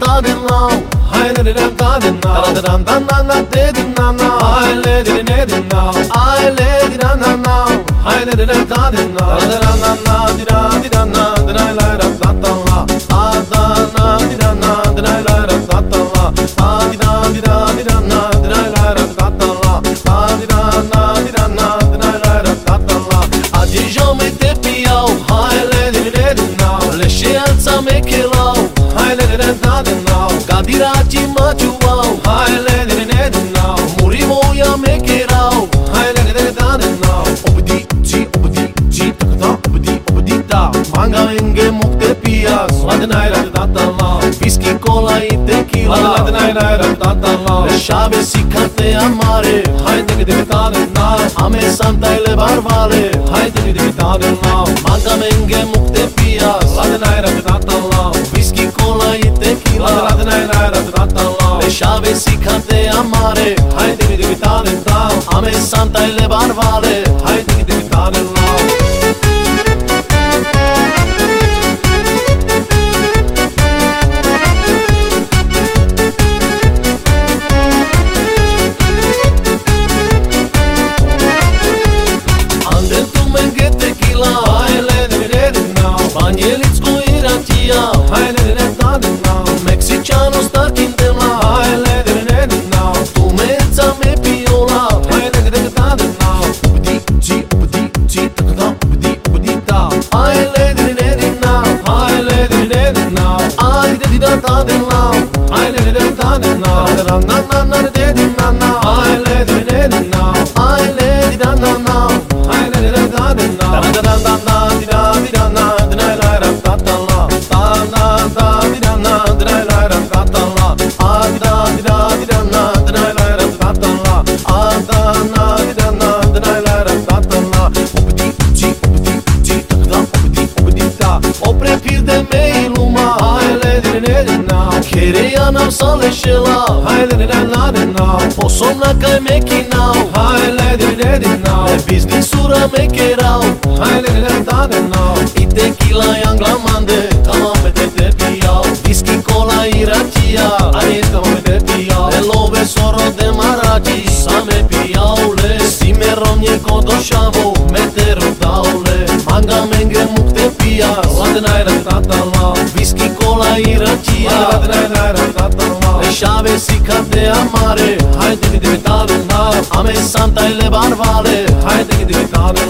da da din now di da da din now Da da da da da de din now now Hayle di ne din now Hayle di da da now di da da din now Da da da da di da di da na di da la da da da la Da da na di da na di da la da da da la Da di da di da di da na di da la da da da la Da di da na di da na di da la da da da la Adi jome te piau Hayle di ne din now me Sati matu au. Hai le ne ne ne nau Murim o me kerau Hai le ne ne da ne nau Obdi ci obdi ci takta da, obdi obdi da. Manga enge mukte pias Lad nai rad tata lau. Whisky cola i tequila. Lad nai rad tata lau. Shave si kate amare. Hai ne ne da ne nau Ame santai le barvale Hai ne ne da ne nau Manga enge mukte pias Lad nai rad Ame santa ile barvale da da de now Haile de de da de now Da na na na nam solishila Hajde ne nane nao Posomna kaj meki nao Hajde di vredi nao E bizni sura meke rao Hajde ne dane nao I tequila i anglamande Tamo me te te pijao Viski kola i rakija Ani tamo me te pijao E love soro de marađi Same pijao le Simerom je kodošavo Me te rudao le Manga menge mukte pija Lade najra tatala Viski kola i rakija տեսի քանդե ամարե հայտի դիտի տարնա ամեն սանտայլե բարվալե հայտի դիտի տարնա